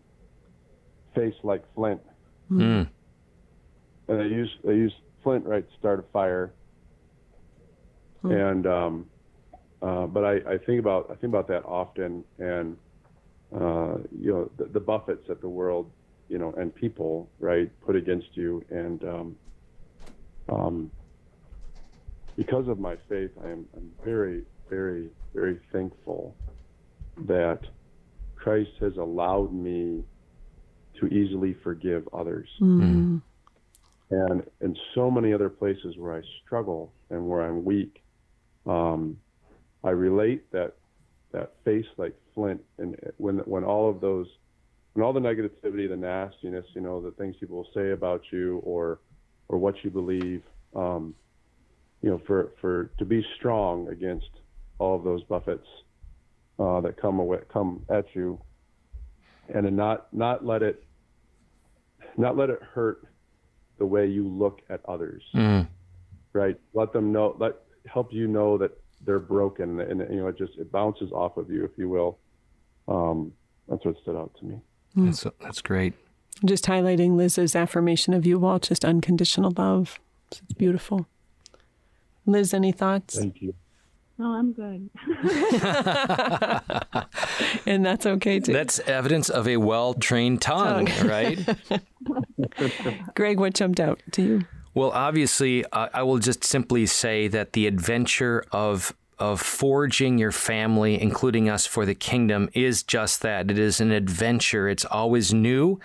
face like flint,
Mm.
and I use they use flint right to start a fire. And um, uh, but I, I think about I think about that often, and uh, you know the, the buffets that the world, you know, and people right put against you, and um, um, because of my faith, I am I'm very very very thankful that Christ has allowed me to easily forgive others.
Mm.
And in so many other places where I struggle and where I'm weak, um, I relate that that face like flint. And when when all of those, when all the negativity, the nastiness, you know, the things people will say about you or or what you believe, um, you know, for for to be strong against all of those buffets uh, that come away, come at you, and to not not let it not let it hurt the way you look at others
Mm.
right let them know let help you know that they're broken and you know it just it bounces off of you if you will um that's what stood out to me
That's, that's great.
Just highlighting Liz's affirmation of you, Walt, just unconditional love. It's beautiful. Liz, any thoughts?
thank you
No, I'm good. [laughs]
And that's okay too.
That's evidence of a well trained tongue, right? [laughs]
Greg, what jumped out to you?
Well, obviously, uh, I will just simply say that the adventure of of forging your family, including us for the kingdom, is just that. It is an adventure. It's always new,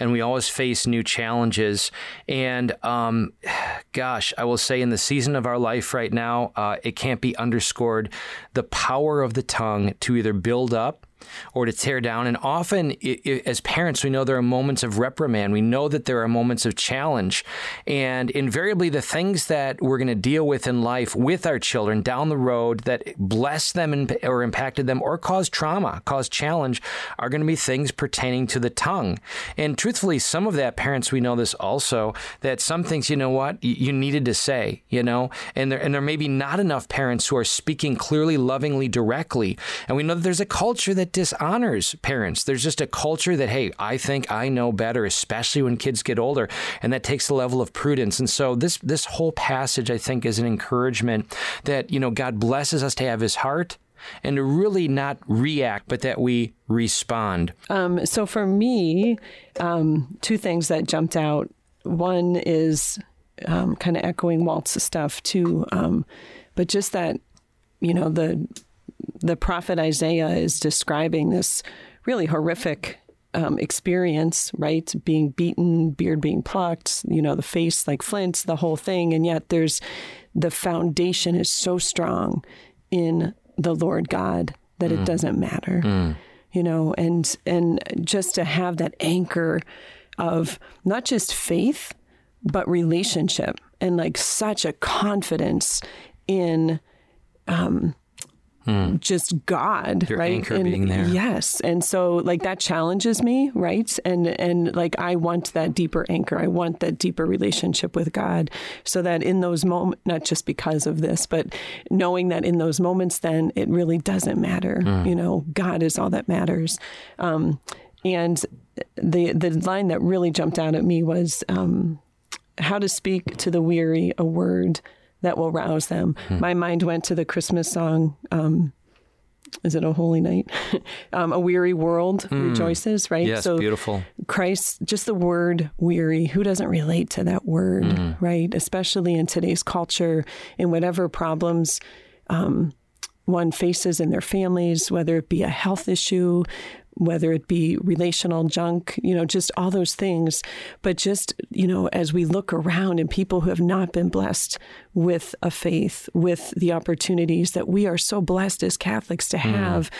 and we always face new challenges. And um, [sighs] gosh, I will say, in the season of our life right now, uh, it can't be underscored the power of the tongue to either build up or to tear down. And often, i i as parents, we know there are moments of reprimand. We know that there are moments of challenge. And invariably, the things that we're going to deal with in life with our children down the road that bless them and, or impacted them or cause trauma, cause challenge, are going to be things pertaining to the tongue. And truthfully, some of that, parents, we know this also, that some things, you know what, y- you needed to say, you know, and there, and there may be not enough parents who are speaking clearly, lovingly, directly. And we know that there's a culture that dishonors parents. There's just a culture that, hey, I think I know better, especially when kids get older, and that takes a level of prudence. And so this this whole passage, I think, is an encouragement that you know God blesses us to have His heart and to really not react, but that we respond.
Um, so for me, um, two things that jumped out. One is um, kind of echoing Walt's stuff too, um, but just that you know the the prophet Isaiah is describing this really horrific um, experience, right? Being beaten, beard being plucked, you know, the face like flint, the whole thing, and yet there's the foundation is so strong in the Lord God that it doesn't matter you know? And and just to have that anchor of not just faith but relationship and like such a confidence in um just God,
Your
right?
anchor
and
being there.
Yes. And so like that challenges me, right? And and like I want that deeper anchor. I want that deeper relationship with God so that in those moments not just because of this, but knowing that in those moments then it really doesn't matter. You know, God is all that matters. Um and the the line that really jumped out at me was um how to speak to the weary a word that will rouse them. My mind went to the Christmas song. Um, is it a holy night? [laughs] um, a weary world rejoices, right?
Yes, beautiful.
Christ, just the word weary, who doesn't relate to that word,
Mm-hmm.
right? Especially in today's culture, in whatever problems um, one faces in their families, whether it be a health issue, whether it be relational junk, you know, just all those things. But just, you know, as we look around and people who have not been blessed with a faith, with the opportunities that we are so blessed as Catholics to have,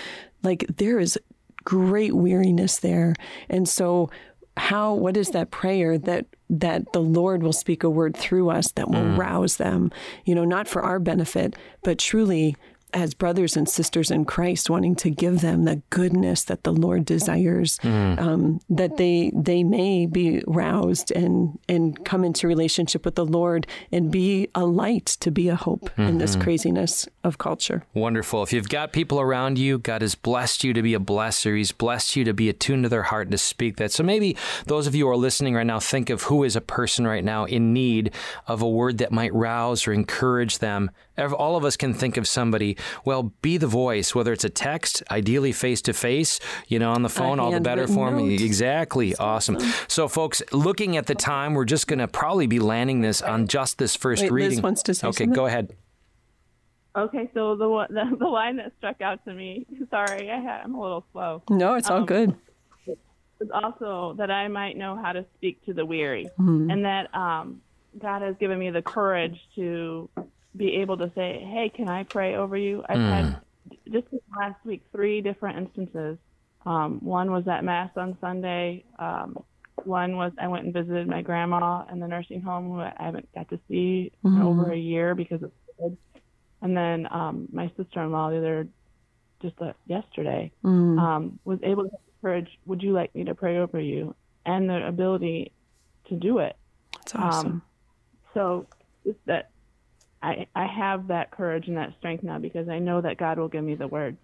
like there is great weariness there. And so how what is that prayer that that the Lord will speak a word through us that will mm. rouse them, you know, not for our benefit, but truly as brothers and sisters in Christ, wanting to give them the goodness that the Lord desires, mm. um, that they they may be roused and and come into relationship with the Lord and be a light to be a hope mm-hmm. in this mm-hmm. craziness of culture.
Wonderful. If you've got people around you, God has blessed you to be a blesser. He's blessed you to be attuned to their heart and to speak that. So maybe those of you who are listening right now, think of who is a person right now in need of a word that might rouse or encourage them all of us can think of somebody. Well, be the voice, whether it's a text, ideally face to face, you know, on the phone, all the better for me. Exactly. Awesome. awesome. So, folks, looking at the time, we're just going to probably be landing this on just this first
Wait,
reading.
Liz wants to say
okay,
something?
go ahead.
Okay, so the, the the line that struck out to me. Sorry, I had, I'm a little slow.
No, it's all um, good.
It's also that I might know how to speak to the weary, mm-hmm. and that um, God has given me the courage to be able to say, "Hey, can I pray over you?" I've mm. had just last week three different instances. Um, one was at mass on Sunday. Um, one was I went and visited my grandma in the nursing home who I haven't got to see mm-hmm. in over a year because of COVID. And then um, my sister-in-law the other just uh, yesterday mm. um, was able to encourage, "Would you like me to pray over you?" And the ability to do it.
That's awesome. Um,
so just that I, I have that courage and that strength now because I know that God will give me the words.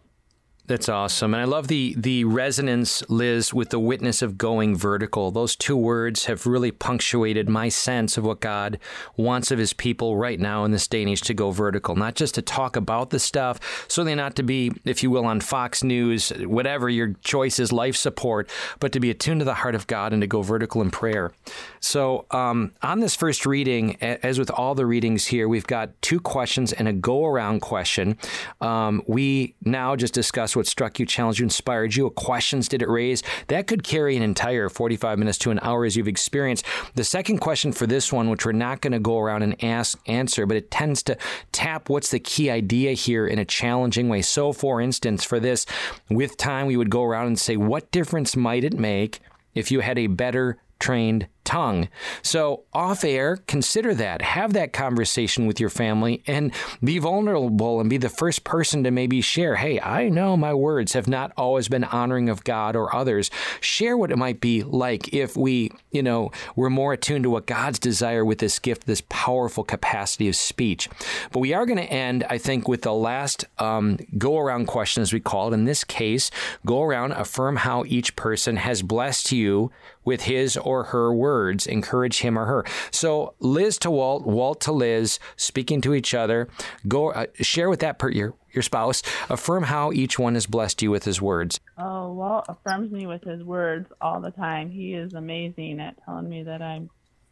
That's awesome. And I love the the resonance, Liz, with the witness of going vertical. Those two words have really punctuated my sense of what God wants of his people right now in this day and age to go vertical. Not just to talk about the stuff, certainly not to be, if you will, on Fox News, whatever your choice is, life support, but to be attuned to the heart of God and to go vertical in prayer. So um, on this first reading, as with all the readings here, we've got two questions and a go around question. Um, we now just discuss what struck you, challenged you, inspired you? What questions did it raise? That could carry an entire 45 minutes to an hour as you've experienced. The second question for this one, which we're not going to go around and ask, answer, but it tends to tap what's the key idea here in a challenging way. So, for instance, for this, with time, we would go around and say, what difference might it make if you had a better trained tongue. So, off air, consider that. Have that conversation with your family and be vulnerable and be the first person to maybe share hey, I know my words have not always been honoring of God or others. Share what it might be like if we, you know, we're more attuned to what God's desire with this gift, this powerful capacity of speech. But we are going to end, I think, with the last um, go around question, as we call it. In this case, go around, affirm how each person has blessed you with his or her words words encourage him or her. So Liz to Walt, Walt to Liz, speaking to each other. Go uh, share with that per, your your spouse. Affirm how each one has blessed you with his words.
Oh, Walt affirms me with his words all the time. He is amazing at telling me that I'm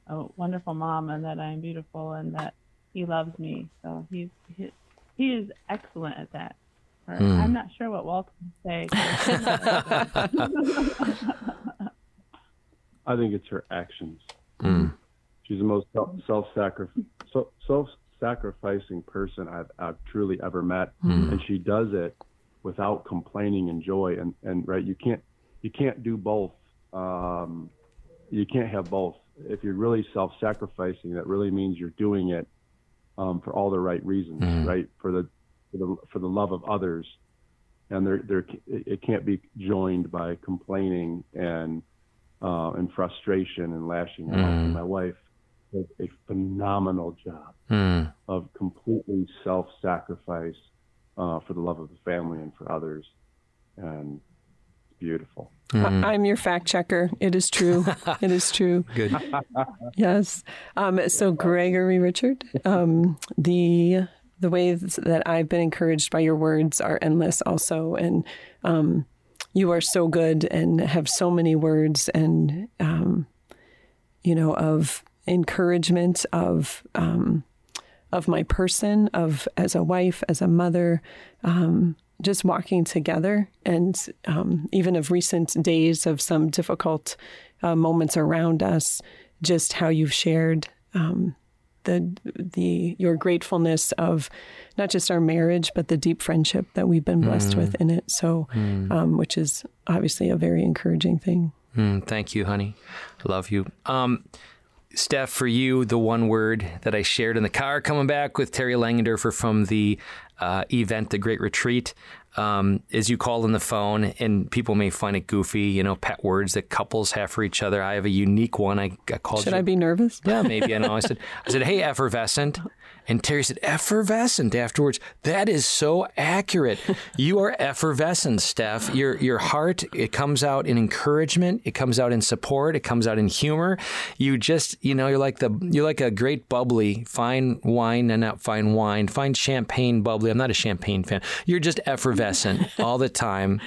a wonderful mom and that I'm beautiful and that he loves me. So he's he, he is excellent at that. Mm. I'm not sure what Walt can say. [laughs] [laughs] [laughs]
I think it's her actions. Mm. She's the most self self sacrificing person I've, I've truly ever met, mm. and she does it without complaining and joy. And and right, you can't you can't do both. Um, you can't have both. If you're really self sacrificing, that really means you're doing it um, for all the right reasons, mm. right? For the for the for the love of others, and there there it can't be joined by complaining and uh, and frustration and lashing out. Mm. My wife did a phenomenal job mm. of completely self-sacrifice uh, for the love of the family and for others, and it's beautiful.
Mm. I'm your fact checker. It is true. it is true. [laughs]
Good. [laughs]
yes. Um, so Gregory Richard, um, the the ways that I've been encouraged by your words are endless, also, and um, you are so good and have so many words and um, you know of encouragement of um, of my person of as a wife as a mother um, just walking together and um, even of recent days of some difficult uh, moments around us just how you've shared um, the the your gratefulness of not just our marriage, but the deep friendship that we've been blessed
Mm.
with in it. So, um, which is obviously a very encouraging thing.
Mm, thank you, honey. Love you. Um, Steph, for you, the one word that I shared in the car coming back with Terry Langendorfer from the uh, event, the Great Retreat, um, is you call on the phone, and people may find it goofy, you know, pet words that couples have for each other. I have a unique one. I, I called
Should
you.
I be nervous?
Yeah, maybe. I [laughs] know. I said, I said, hey, effervescent. And Terry said, effervescent afterwards. That is so accurate. [laughs] You are effervescent, Steph. Your your heart, it comes out in encouragement. It comes out in support. It comes out in humor. You just, you know, you're like the you're like a great bubbly, fine wine and not fine wine, fine champagne bubbly. I'm not a champagne fan. You're just effervescent [laughs] all the time.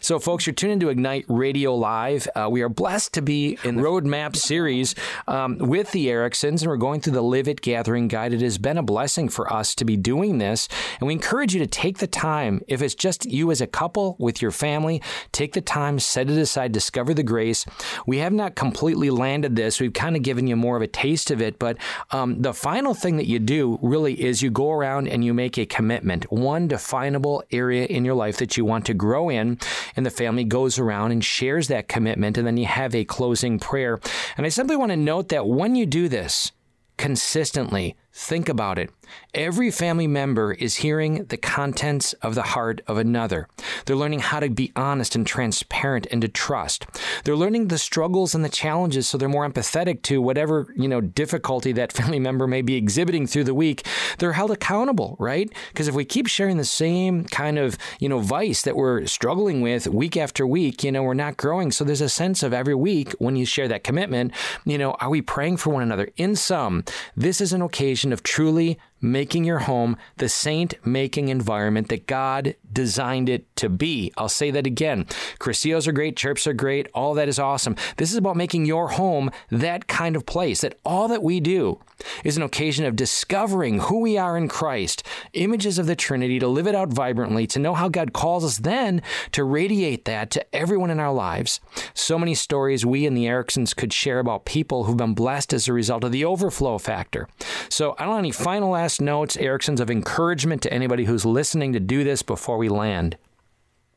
So, folks, you're tuned into Ignite Radio Live. Uh, we are blessed to be in the Roadmap series um, with the Ericksons, and we're going through the Live It Gathering Guide. It has been a blessing for us to be doing this, and we encourage you to take the time. If it's just you as a couple with your family, take the time, set it aside, discover the grace. We have not completely landed this. We've kind of given you more of a taste of it, but um, the final thing that you do really is you go around and you make a commitment, one definable area in your life that you want to grow in, and the family goes around and shares that commitment, and then you have a closing prayer. And I simply want to note that when you do this, consistently. Think about it. Every family member is hearing the contents of the heart of another. They're learning how to be honest and transparent and to trust. They're learning the struggles and the challenges so they're more empathetic to whatever, you know, difficulty that [laughs] family member may be exhibiting through the week. They're held accountable, right? Because if we keep sharing the same kind of, you know, vice that we're struggling with week after week, you know, we're not growing. So there's a sense of every week when you share that commitment, you know, are we praying for one another? In sum, this is an occasion of truly making your home the saint making environment that God designed it to be. I'll say that again. Cursillos are great, chirps are great, all that is awesome. This is about making your home that kind of place, that all that we do is an occasion of discovering who we are in Christ, images of the Trinity, to live it out vibrantly, to know how God calls us then to radiate that to everyone in our lives. So many stories we and the Ericksons could share about people who've been blessed as a result of the overflow factor. So I don't have any final last notes, Ericksons, of encouragement to anybody who's listening to do this before we land.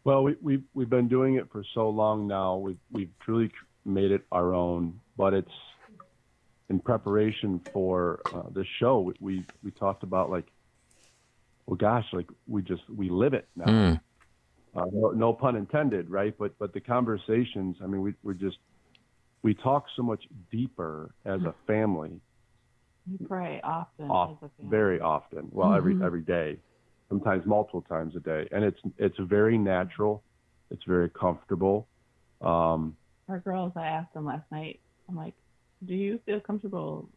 Well, we, we've we've been doing it for so long now. We've we've truly made it our own. But it's in preparation for uh, this show. We, we we talked about like, well, gosh, like we just we live it now.
Mm.
Uh, no, no pun intended, right? But but the conversations. I mean, we we're just we talk so much deeper as a family
We pray often.
off
as a family.
very often. Well, every every day, sometimes multiple times a day, and it's it's very natural. It's very comfortable. Um,
Our girls, I asked them last night. I'm like, do you feel comfortable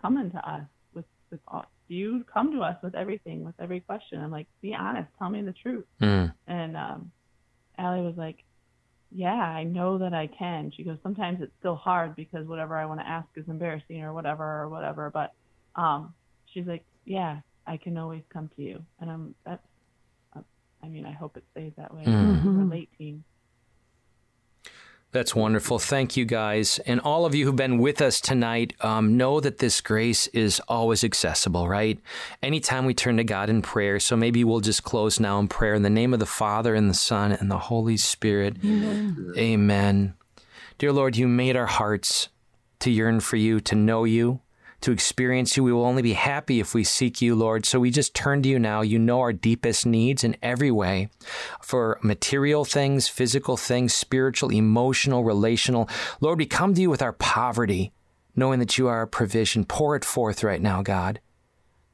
coming to us with with all? Do you come to us with everything, with every question? I'm like, be honest, tell me the truth.
Mm.
And um, Allie was like, yeah, I know that I can. She goes, sometimes it's still hard because whatever I want to ask is embarrassing or whatever or whatever. But um, she's like, yeah, I can always come to you. And I'm that's, I mean, I hope it stays that way.
Mhm.
Late team.
That's wonderful. Thank you, guys. And all of you who've been with us tonight, um, know that this grace is always accessible, right? Anytime we turn to God in prayer. So maybe we'll just close now in prayer in the name of the Father and the Son and the Holy Spirit. Amen. Amen. Dear Lord, you made our hearts to yearn for you, to know you, to experience you. We will only be happy if we seek you, Lord. So we just turn to you now. You know our deepest needs in every way for material things, physical things, spiritual, emotional, relational. Lord, we come to you with our poverty, knowing that you are our provision. Pour it forth right now, God.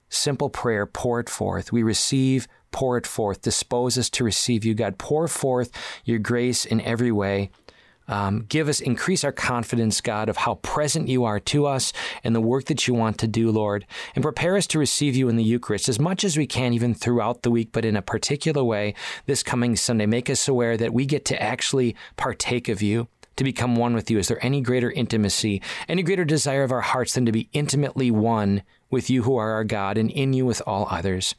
Simple prayer, pour it forth. We receive, pour it forth. Dispose us to receive you, God. Pour forth your grace in every way. Um, give us, increase our confidence, God, of how present you are to us and the work that you want to do, Lord. And prepare us to receive you in the Eucharist as much as we can, even throughout the week, but in a particular way this coming Sunday. Make us aware that we get to actually partake of you. To become one with you. Is there any greater intimacy, any greater desire of our hearts than to be intimately one with you who are our God and in you with all others?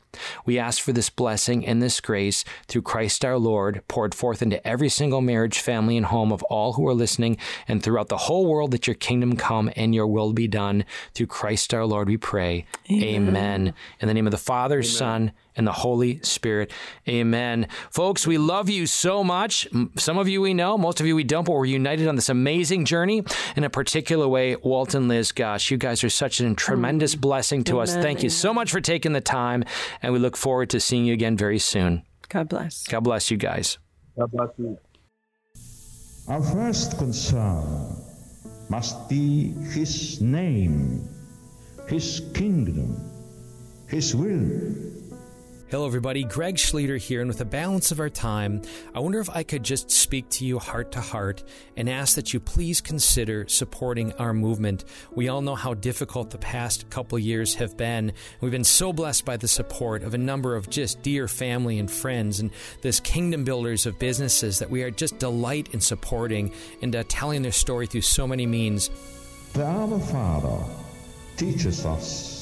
We ask for this blessing and this grace through Christ our Lord, poured forth into every single marriage, family, and home of all who are listening, and throughout the whole world that your kingdom come and your will be done. Through Christ our Lord, we pray. Amen. Amen. In the name of the Father, Amen. Son, and the Holy Spirit. Amen. Folks, we love you so much. Some of you we know, most of you we don't, but we're united on this amazing journey in a particular way. Walt and Liz, gosh, you guys are such a tremendous mm. blessing to Amen. us. Thank you so much for taking the time, and we look forward to seeing you again very soon.
God bless.
God bless you guys.
God bless you.
Our first concern must be His name, His kingdom, His will
Hello, everybody. Greg Schlueter here, and with the balance of our time, I wonder if I could just speak to you heart to heart and ask that you please consider supporting our movement. We all know how difficult the past couple years have been. We've been so blessed by the support of a number of just dear family and friends, and this kingdom builders of businesses that we are just delight in supporting and uh, telling their story through so many means.
The Our Father teaches us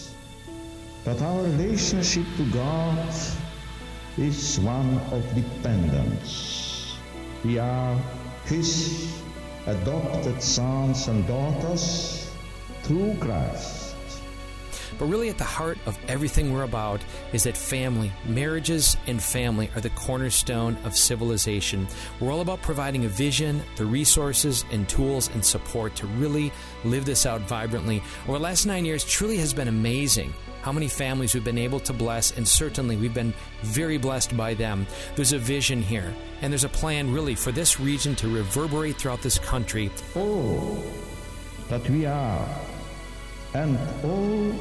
that our relationship to God is one of dependence. We are His adopted sons and daughters through Christ.
But really, at the heart of everything we're about is that family, marriages, and family are the cornerstone of civilization. We're all about providing a vision, the resources, and tools and support to really live this out vibrantly. Over the last nine years truly has been amazing how many families we've been able to bless, and certainly we've been very blessed by them. There's a vision here, and there's a plan really for this region to reverberate throughout this country.
All that we are and all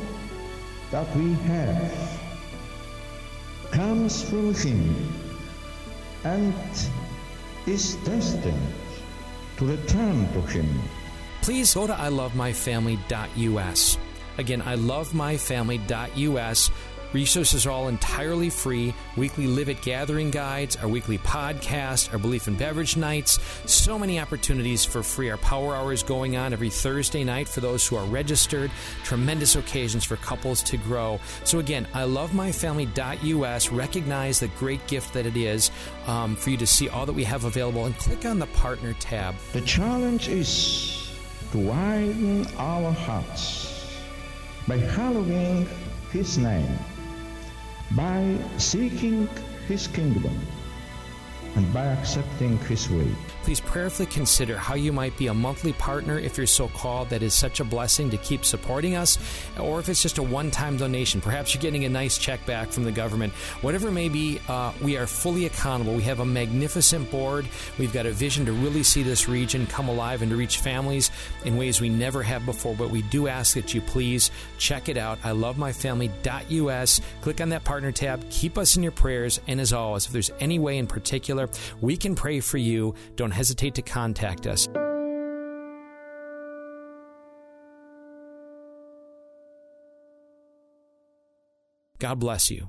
that we have comes from Him and is destined to return to Him.
Please go to ilovemyfamily.us Again, I love lovemyfamily.us. Resources are all entirely free. Weekly Live It Gathering guides, our weekly podcast, our Belief and Beverage nights. So many opportunities for free. Our power hour is going on every Thursday night for those who are registered. Tremendous occasions for couples to grow. So again, I love myfamily.us. Recognize the great gift that it is um, for you to see all that we have available and click on the partner tab.
The challenge is to widen our hearts by hallowing His name, by seeking His kingdom, and by accepting His way
please prayerfully consider how you might be a monthly partner if you're so called. That is such a blessing to keep supporting us, or if it's just a one time donation. Perhaps you're getting a nice check back from the government. Whatever it may be, uh, we are fully accountable. We have a magnificent board. We've got a vision to really see this region come alive and to reach families in ways we never have before. But we do ask that you please check it out. I love my family.us. Click on that partner tab. Keep us in your prayers. And as always, if there's any way in particular we can pray for you, don't hesitate to contact us. God bless you.